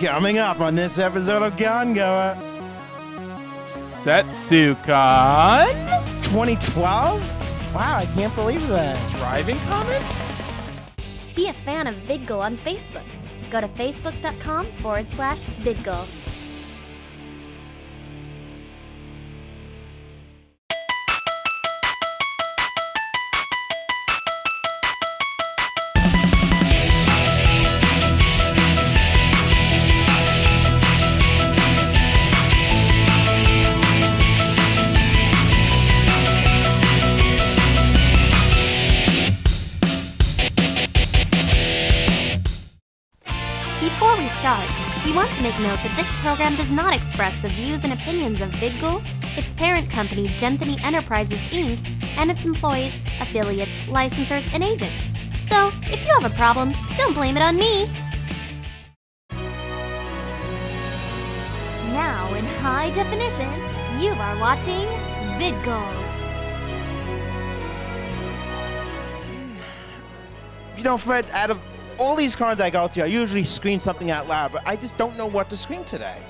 Coming up on this episode of Gun Goer SetsuCon. 2012? Wow, I can't believe that. Driving comments? Be a fan of Vidgle on Facebook. Go to facebook.com forward slash Vidgle. Before we start, we want to make note that this program does not express the views and opinions of Vidgle, its parent company Genthany Enterprises Inc., and its employees, affiliates, licensors, and agents. So, if you have a problem, don't blame it on me. Now, in high definition, you are watching Vidgle. You know, Fred, out of all these cons I go to, I usually scream something out loud, but I just don't know what to scream today.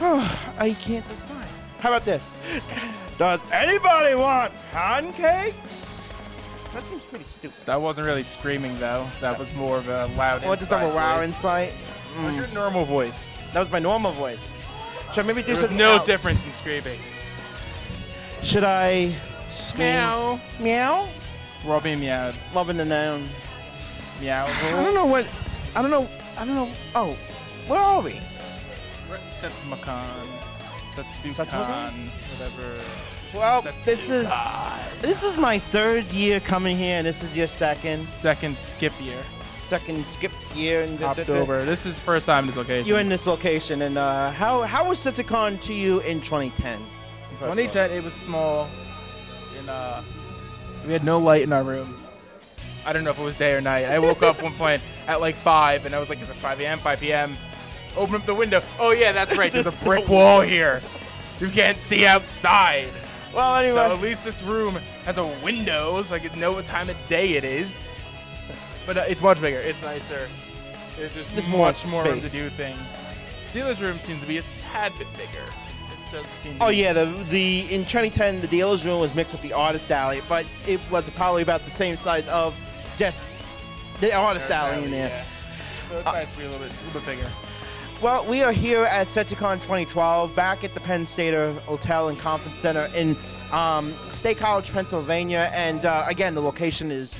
I can't decide. How about this? Does anybody want pancakes? That seems pretty stupid. That wasn't really screaming though. That was more of a loud. Oh, just have a wow voice. insight. What's your mm. normal voice? That was my normal voice. Should I maybe do There was something no else? difference in screaming. Should I scream? Meow. Meow? Robbie meowed. Loving the noun. Meow. I don't know what. I don't know. I don't know. Oh, where are we? Setsumakan. SetsuCon. Setsumakan? Whatever. Well, this is this is my third year coming here, and this is your second second skip year. second skip year. And the- the- the- October. This is first time in this location. You're in this location, and uh, how how was SetsuCon to you in 2010? First off. 2010, it was small. And uh, we had no light in our room. I don't know if it was day or night. I woke up one point at like 5, and I was like, is it 5 a.m., 5 p.m.? Open up the window. Oh, yeah, that's right. There's a brick wall here. You can't see outside. Well, anyway, So at least this room has a window, so I can know what time of day it is. But uh, it's much bigger. It's nicer. There's just There's much more room to do things. Dealer's room seems to be a tad bit bigger. It does seem. To Oh yeah, the the in 2010 the dealer's room was mixed with the artist alley, but it was probably about the same size of just the artist There's alley in there. yeah. So it's nice to be a little bit, a little bit bigger. Well, we are here at SetsuCon 2012, back at the Penn State Hotel and Conference Center in um, State College, Pennsylvania, and uh, again the location is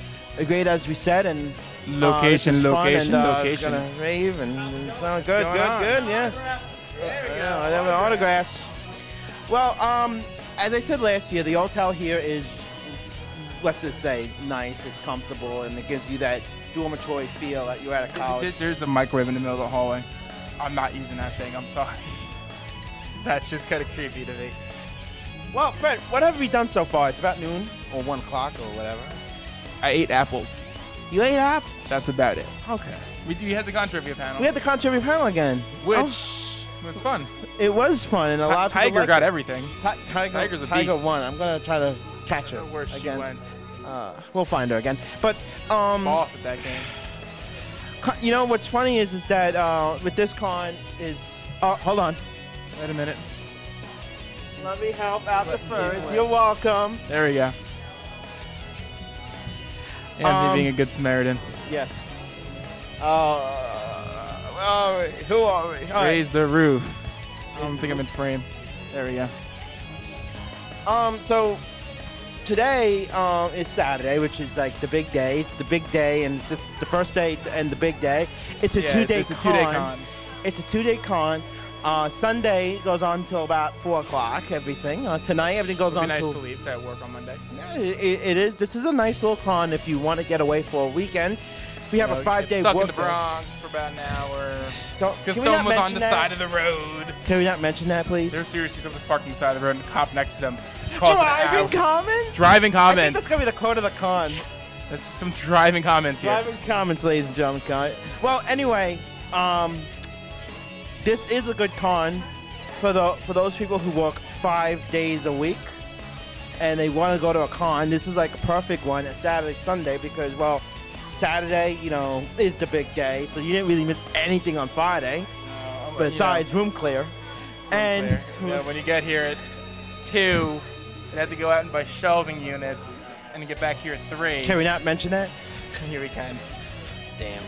great as we said, and uh, Location, this location, and, uh, location. Gonna rave and it's uh, good, going good, on? good, yeah. Yeah, I have autographs. Well, um, as I said last year, the hotel here is, let's just say, nice. It's comfortable, and it gives you that dormitory feel that you're at a There- college. There's a microwave in the middle of the hallway. I'm not using that thing. I'm sorry. That's just kind of creepy to me. Well, Fred, what have we done so far? It's about noon or one o'clock or whatever. I ate apples. You ate apples. That's about it. okay. We, we had the contrivia panel, We had the contrary panel again, which Oh, was fun. it was fun, and a lot of people Tiger liked got it. everything. Ti- Tiger, Tiger's a Tiger beast. won. I'm gonna try to catch her where she again. went. Uh, we'll find her again. But um, Boss at that game. you know what's funny is is that uh, with this con is uh, hold on. Wait a minute. Let me help out the furs. You're welcome. There we go. Anthony Um, being a good Samaritan. Yes. Uh, we? Who are we? All right. Raise the roof. I don't think I'm in frame. There we go. Um, so today um, is Saturday, which is like the big day. It's the big day, and it's just the first day and the big day. It's a Yeah, two-day It's a two-day con. It's a two-day con. Uh, Sunday goes on until about four o'clock. Everything uh, tonight, everything goes It'd on be nice till to leave. Stay at work on Monday. Yeah, it, it is. This is a nice little con if you want to get away for a weekend. If you have a five-day get stuck work in the Bronx for about an hour. Don't, Because someone was on the that? side of the road. Can we not mention that, please? There's seriously someone parked on the side of the road and a cop next to them. Driving comments. Driving I think comments. that's gonna be the quote of the con. That's some driving comments here. Driving comments, ladies and gentlemen. Well, anyway, um, this is a good con for the for those people who work five days a week and they want to go to a con. This is like a perfect one a Saturday, Sunday because well, Saturday, you know, is the big day, so you didn't really miss anything on Friday Uh, you know, besides room clear. and clear. You know, when you get here at two, you had to go out and buy shelving units, and get back here at three. can we not mention that? Here we can. Damn.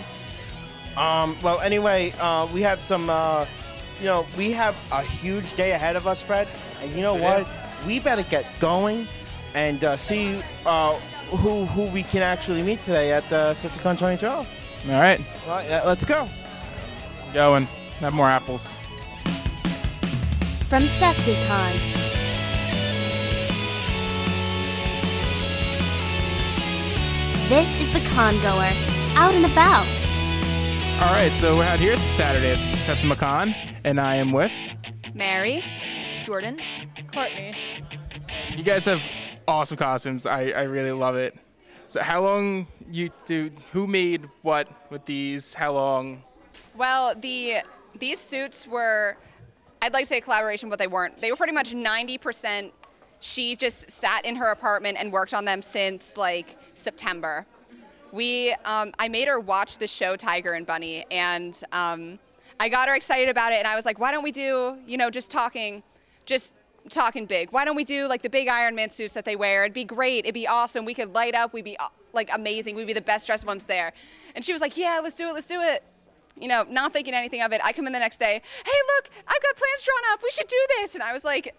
Um, well, anyway, uh, we have some, uh, you know, we have a huge day ahead of us, Fred. And you know We do. what? We better get going and uh, see uh, who who we can actually meet today at uh, SetsuCon 2012. All right, Well, yeah, let's go. going. Have more apples. From SetsuCon. This is the congoer, out and about. All right, so we're out here. It's Saturday at Setsumacon, and I am with. Mary, Jordan, Courtney. You guys have awesome costumes. I, I really love it. So how long you do? Who made what with these? How long? Well, the these suits were, I'd like to say collaboration, but they weren't. They were pretty much 90%. She just sat in her apartment and worked on them since like September. We, um, I made her watch the show Tiger and Bunny, and um, I got her excited about it. And I was like, why don't we do, you know, just talking, just talking big. Why don't we do like the big Iron Man suits that they wear? It'd be great. It'd be awesome. We could light up. We'd be like amazing. We'd be the best dressed ones there. And she was like, yeah, let's do it. Let's do it you know, not thinking anything of it. I come in the next day, hey, look, I've got plans drawn up. We should do this. And I was like,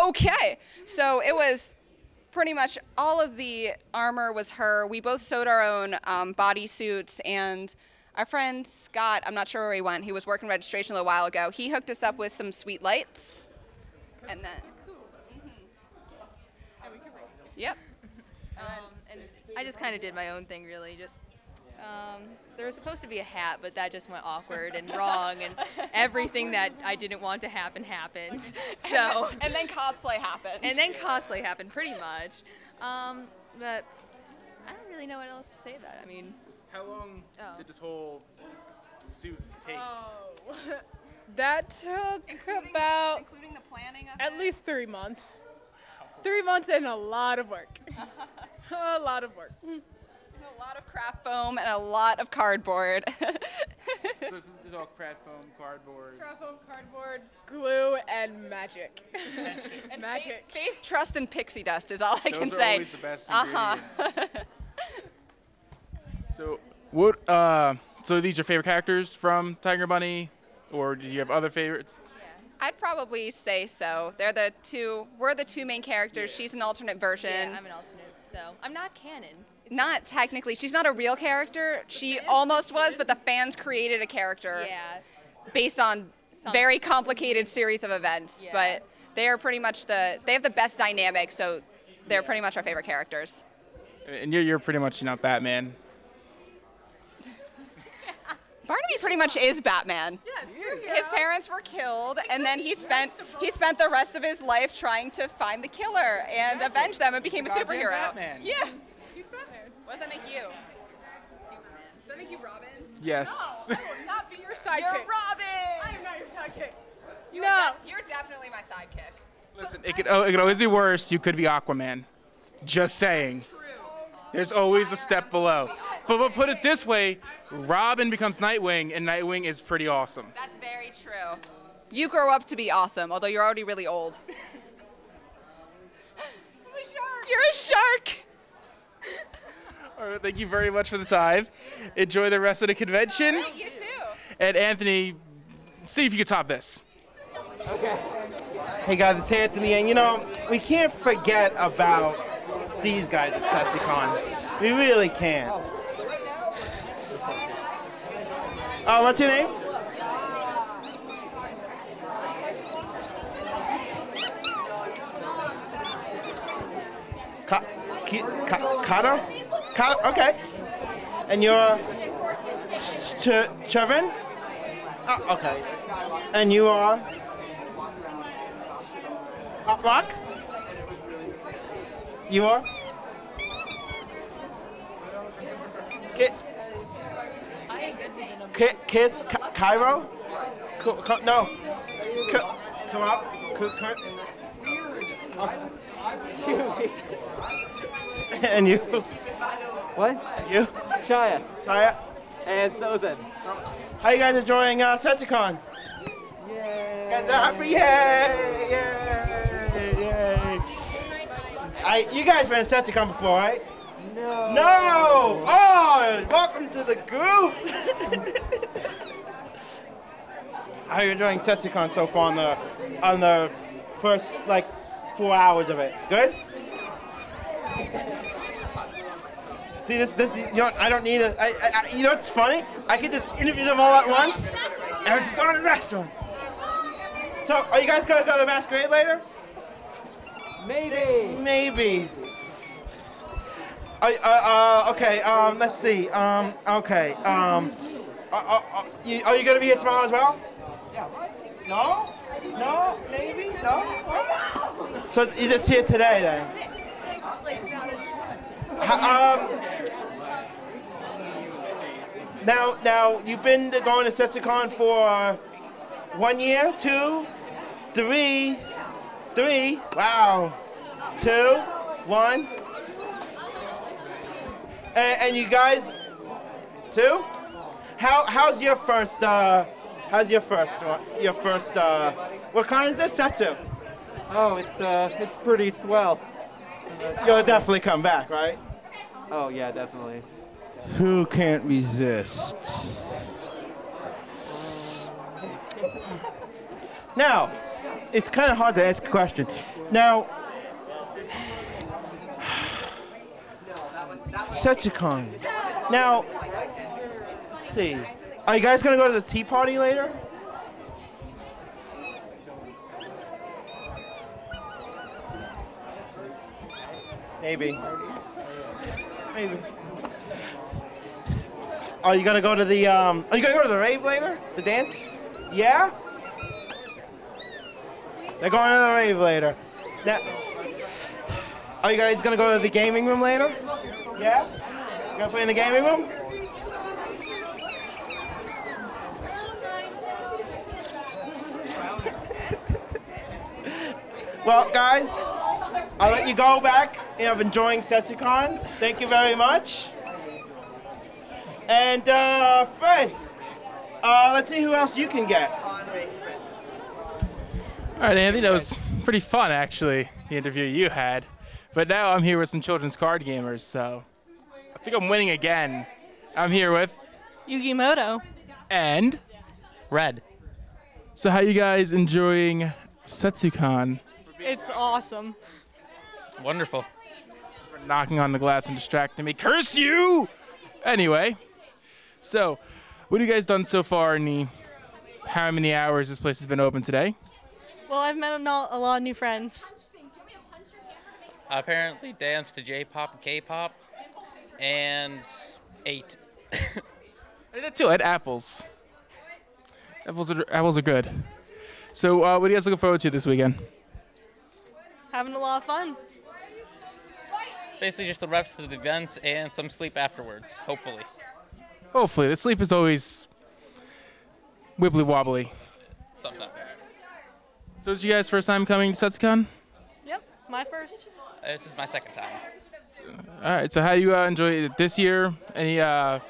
okay. So it was pretty much all of the armor was her. We both sewed our own um, body suits and our friend Scott, I'm not sure where he went. He was working registration a little while ago. He hooked us up with some sweet lights. And then, yep. Um, and I just kind of did my own thing, really. Just um, there was supposed to be a hat, but that just went awkward and wrong, and everything that I didn't want to happen happened. So, And then cosplay happened. and then cosplay happened, pretty much. Um, but I don't really know what else to say. to That I mean, How long Oh. did this whole suits take? That took Including- about including the planning of at it. least three months. Three months and a lot of work. a lot of work. a lot of craft foam and a lot of cardboard. so this is, this is all craft foam, cardboard. Craft foam, cardboard, glue, and magic. And magic. Faith, faith, trust, and pixie dust is all I Those can are say. always the best Uh-huh. ingredients. so what? Uh, so these are favorite characters from Tiger Bunny, or do you have other favorites? I'd probably say so. They're the two. We're the two main characters. She's an alternate version. yeah, I'm an alternate, so I'm not canon. not technically. She's not a real character. She almost was, but the fans created a character Yeah. based on Some- very complicated series of events. Yeah. But they are pretty much the. They have the best dynamic, so they're pretty much our favorite characters. And you're, you're pretty much not Batman. Pretty much is Batman. Yes, His parents were killed, and then he spent he spent the rest of his life trying to find the killer and avenge them, and became a superhero. Batman. Yeah. He's Batman. What does that make you? Superman. Does that make you Robin? Yes. I will not be your sidekick. You're Robin. I am not your sidekick. You're, No. de- you're definitely my sidekick. Listen, it could, oh, it could always be worse. You could be Aquaman. Just saying. There's always a step below. But, but put it this way Robin becomes Nightwing, and Nightwing is pretty awesome. That's very true. You grow up to be awesome, although you're already really old. I'm a shark. You're a shark. All right, thank you very much for the time. Enjoy the rest of the convention. Thank You too. And Anthony, see if you can top this. Okay. Hey guys, it's Anthony, and you know, we can't forget about these guys at SetsuCon. We really can't. Oh, what's your name? Ka- Kata? Kata? Okay. And you're Ch- Chevin? Oh, ah, okay. And you are? Rock? You are? Ki- Ki- Kiss Ca- Cairo? Co- co- no. Co- come up. Co- co- and you? What? You? Shia. Shia? And Sozin. How you guys enjoying uh, SetsuCon? Yay. Guys are happy? Yay! Yay! I, you guys been set to SetsuCon before, right? No. No! Oh, welcome to the group. How are you enjoying SetsuCon so far on the on the first like four hours of it? Good. See this this you know I don't need a I, I, I- you know what's funny? I could just interview them all at once and we could go to the next one. So are you guys gonna go to the masquerade later? Maybe. Maybe. Uh, uh, uh, okay, um, let's see. Um, okay, um, uh, uh, uh, you, are you gonna be here tomorrow as well? Yeah. No? No? Maybe? No? So you're just here today then? Um, now, now you've been going to SetsuCon for uh, one year, two, three, three. Wow, two, one. And, and you guys, two? How how's your first? Uh, how's your first one? Your first? Uh, what kind is this Setsu? Oh, it's uh, it's pretty swell. You'll definitely come back, right? Oh yeah, definitely. Who can't resist? Now, it's kind of hard to ask a question. Now, SetsuCon. Now, let's see. Are you guys gonna go to the tea party later? Maybe. Maybe. Are you gonna go to the um? Are you gonna go to the rave later? The dance? Yeah. They're going to the rave later. Now, are you guys gonna go to the gaming room later? Yeah. You gonna play in the gaming room? Well, guys, I'll let you go back. You know, enjoying SetsuCon. Thank you very much. And uh, Fred, uh, let's see who else you can get. All right, Andy, that was pretty fun, actually, the interview you had. But now I'm here with some children's card gamers, so I think I'm winning again. I'm here with Yugi Muto. and Red. So how you guys enjoying Setsucon? It's awesome. Wonderful. For knocking on the glass and distracting me. Curse you! Anyway, so what have you guys done so far in the how many hours this place has been open today? Well, I've met a lot of new friends. Apparently danced to J-pop and K-pop, and ate. I did too. I had apples. Apples are apples are good. So uh, what are you guys looking forward to this weekend? Having a lot of fun. Basically, just the rest of the events and some sleep afterwards. Hopefully. Hopefully, the sleep is always wibbly wobbly. Sometimes. So is you guys first time coming to Setsucon? Yep, my first. This is my second time. All right. So how do you uh, enjoy it this year? Any uh,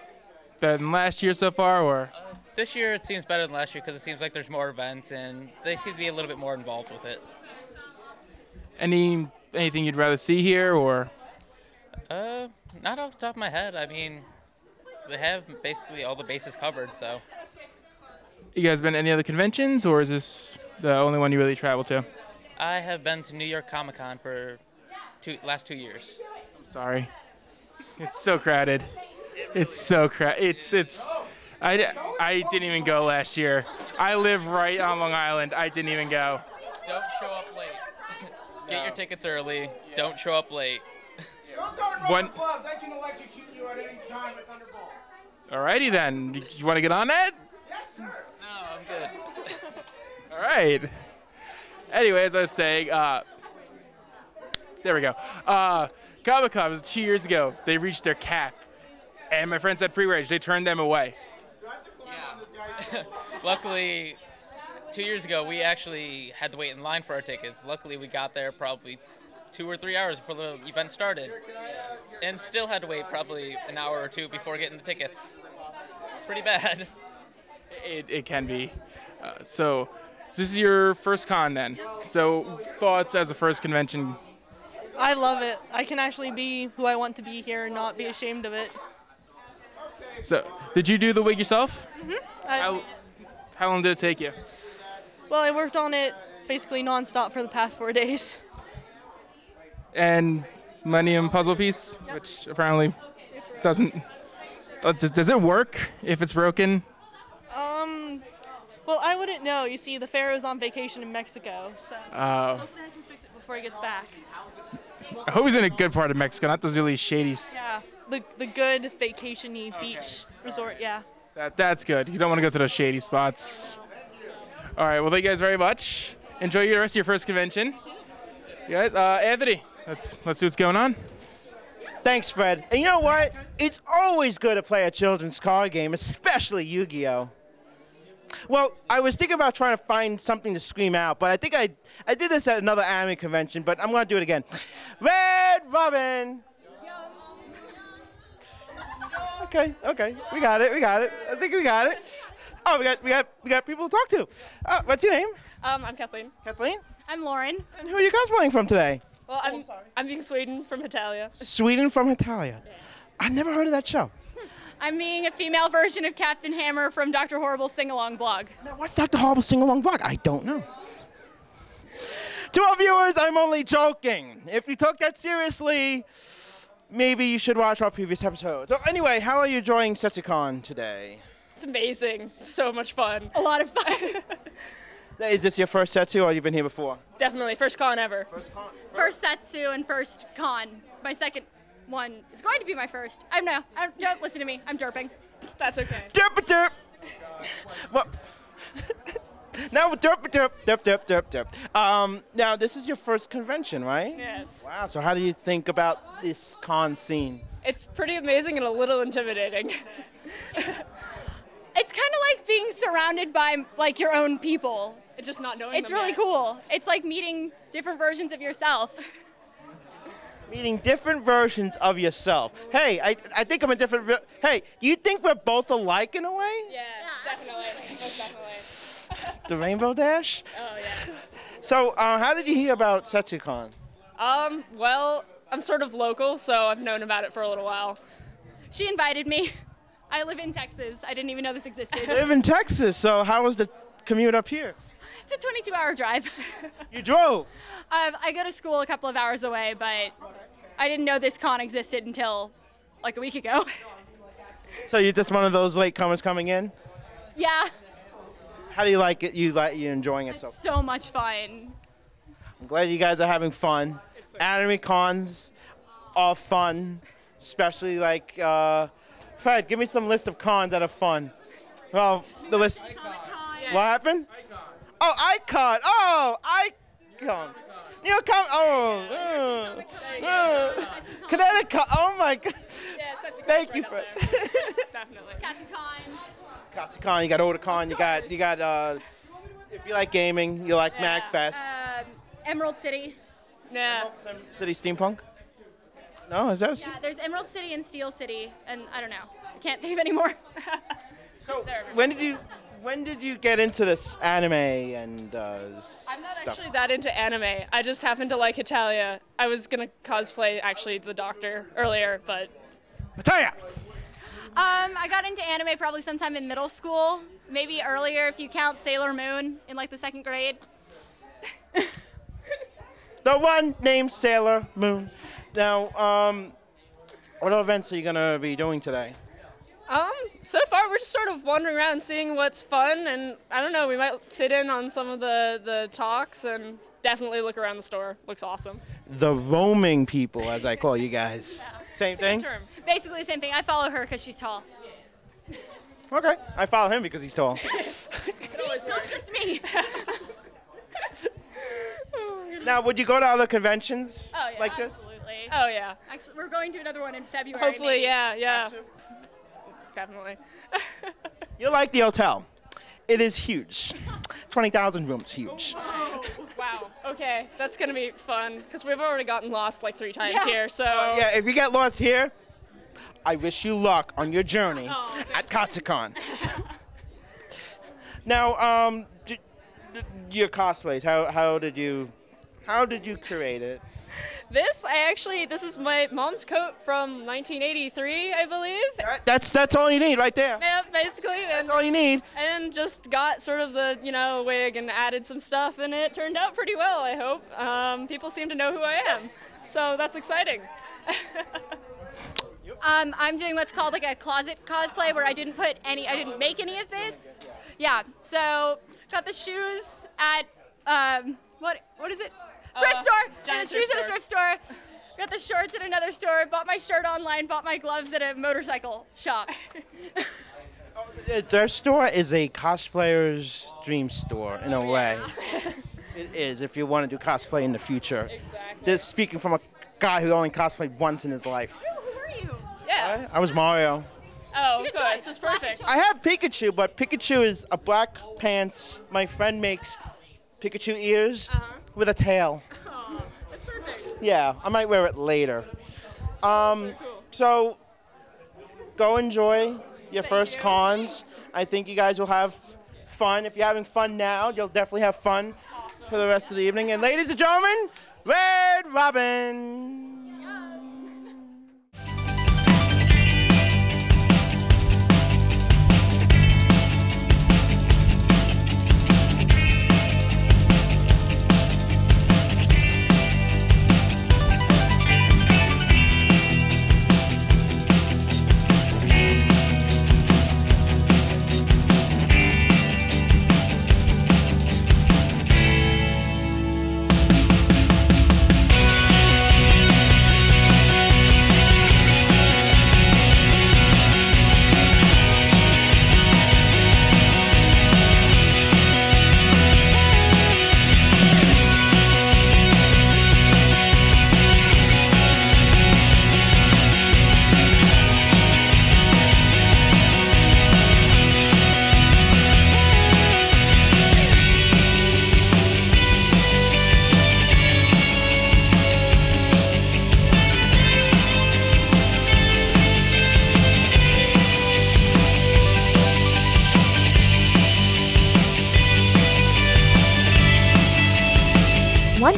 better than last year so far, or This year it seems better than last year because it seems like there's more events and they seem to be a little bit more involved with it. any anything you'd rather see here, or Uh, not off the top of my head. I mean, they have basically all the bases covered, so. you guys been to any other conventions, or is this the only one you really travel to? I have been to New York Comic Con for two last two years. I'm sorry. It's so crowded. It's so crowded. It's it's. I, I didn't even go last year. I live right on Long Island. I didn't even go. Don't show up late. Get your tickets early. Don't show up late. When- gloves. I can electrocute you at any time at Thunderbolt. Alrighty then. You, you want to get on that? Yes, sir. No, I'm good. All right. Anyway, as I was saying, uh, there we go. Uh, Comic Con was two years ago. They reached their cap, and my friends at pre-rage. They turned them away. Yeah. Luckily, two years ago we actually had to wait in line for our tickets. Luckily, we got there probably two or three hours before the event started, and still had to wait probably an hour or two before getting the tickets. It's pretty bad. It, it can be. Uh, so, so this is your first con then. So thoughts as a first convention? I love it. I can actually be who I want to be here and not be ashamed of it. So did you do the wig yourself? I, How, how long did it take you? well, I worked on it basically nonstop for the past four days. And Millennium puzzle piece, which apparently doesn't. uh, Does, does it work if it's broken? Well, I wouldn't know. You see, the Pharaoh's on vacation in Mexico, so Uh, hopefully I can fix it before he gets back. I hope he's in a good part of Mexico, not those really shady. Yeah, the the good vacationy beach resort. Yeah. That, that's good. You don't want to go to those shady spots. All right. Well, thank you guys very much. Enjoy the rest of your first convention. You guys, uh, Anthony, let's let's see what's going on. Thanks, Fred. And you know what? It's always good to play a children's card game, especially Yu-Gi-Oh. Well, I was thinking about trying to find something to scream out, but I think I I did this at another anime convention, but I'm gonna do it again. Red Robin. Okay, okay, we got it, we got it. I think we got it. Oh, we got we got we got people to talk to. Uh, what's your name? Um, I'm Kathleen. Kathleen. I'm Lauren. And who are you cosplaying from today? Well, I'm I'm being Sweden from Hetalia. Sweden from Hetalia. I've never heard of that show. I'm being a female version of Captain Hammer from Dr. Horrible Sing Along blog. Now, What's Dr. Horrible sing along blog? I don't know. To our viewers, I'm only joking. If you took that seriously, maybe you should watch our previous episodes. So anyway, how are you enjoying SetsuCon today? It's amazing. So much fun. A lot of fun. Is this your first Setsu or you've been here before? Definitely first con ever. First con, first Setsu and first con. It's my second one. It's going to be my first. I know. I don't, don't listen to me. I'm derping. That's okay. Derp derp. Well, now derp derp derp derp derp derp. Um, now this is your first convention, right? Yes. Wow. So how do you think about this con scene? It's pretty amazing and a little intimidating. It's kind of like being surrounded by like your own people. It's just not knowing It's them really yet. cool. It's like meeting different versions of yourself. meeting different versions of yourself. Hey, I, I think I'm a different. Ver- hey, you think we're both alike in a way? Yeah, definitely. Most definitely. The Rainbow Dash. Oh yeah. So, uh, how did you hear about Setsucon? Um, well, I'm sort of local, so I've known about it for a little while. She invited me. I live in Texas. I didn't even know this existed. I live in Texas, so how was the commute up here? It's a 22 hour drive. You drove. um, I go to school a couple of hours away, but I didn't know this con existed until like a week ago. So you're just one of those latecomers coming in. yeah, How do you like it? You like you enjoying it so? so much fun. I'm glad you guys are having fun. Anime cons are fun, especially like uh, Fred. Give me some list of cons that are fun. Well, the list. What happened? Oh, Icon. Oh, Icon. You know, come. Oh, uh, uh, Connecticut. Oh my God. Thank you, Fred. Definitely. Katsucon. You got Otakon. You got you got. Uh, if you like gaming, you like MagFest. Um, Emerald City. Yeah. City Steampunk. No, is that? A Yeah, there's Emerald City and Steel City, and I don't know. I can't think of any more. So when did you when did you get into this anime and uh, s- I'm not stuff? actually that into anime. I just happen to like Hetalia. I was gonna cosplay actually the Doctor earlier, but Hetalia. Um, I got into anime probably sometime in middle school, maybe earlier if you count Sailor Moon in like the second grade. The one named Sailor Moon. Now, um, what events are you gonna be doing today? Um, so far we're just sort of wandering around, seeing what's fun, and I don't know. We might sit in on some of the the talks and definitely look around the store. Looks awesome. The roaming people, as I call you guys. Same thing. Basically the same thing. I follow her because she's tall. Okay, I follow him because he's tall. it's not just me. now, would you go to other conventions Oh yeah, like this? absolutely. Oh yeah. Actually, we're going to another one in February. Hopefully, maybe. yeah, yeah. Definitely. You're like the hotel. It is huge. 20,000 rooms, huge. Wow. Okay, that's gonna be fun because we've already gotten lost like three times here. So Uh, yeah, if you get lost here, I wish you luck on your journey Oh, at Katsucon. now, um, your cosplays. How how did you how did you create it? This, I actually, this is my mom's coat from 1983, I believe. That's that's all you need right there. Yeah, basically. And, That's all you need. and just got sort of the, you know, wig and added some stuff, and it turned out pretty well, I hope. Um, people seem to know who I am. So that's exciting. Um, I'm doing what's called like a closet cosplay where I didn't put any, I didn't make any of this. Yeah, so got the shoes at um, what what is it? Thrift Uh, store. Got giant the shoes thrift at a thrift store. Got the shorts at another store. Bought my shirt online. Bought my gloves at a motorcycle shop. Uh, Their store is a cosplayer's dream store in a way. It is if you want to do cosplay in the future. Exactly. This speaking from a guy who only cosplayed once in his life. Who are you? Yeah. I was Mario. Oh, good. good choice. This is Classic perfect. I have Pikachu, but Pikachu is a black pants. My friend makes Pikachu ears Uh-huh. With a tail. Aw, that's perfect. Yeah, I might wear it later. Um, so go enjoy your first you. cons. I think you guys will have fun. If you're having fun now, you'll definitely have fun for the rest of the evening. And ladies and gentlemen, Red Robin.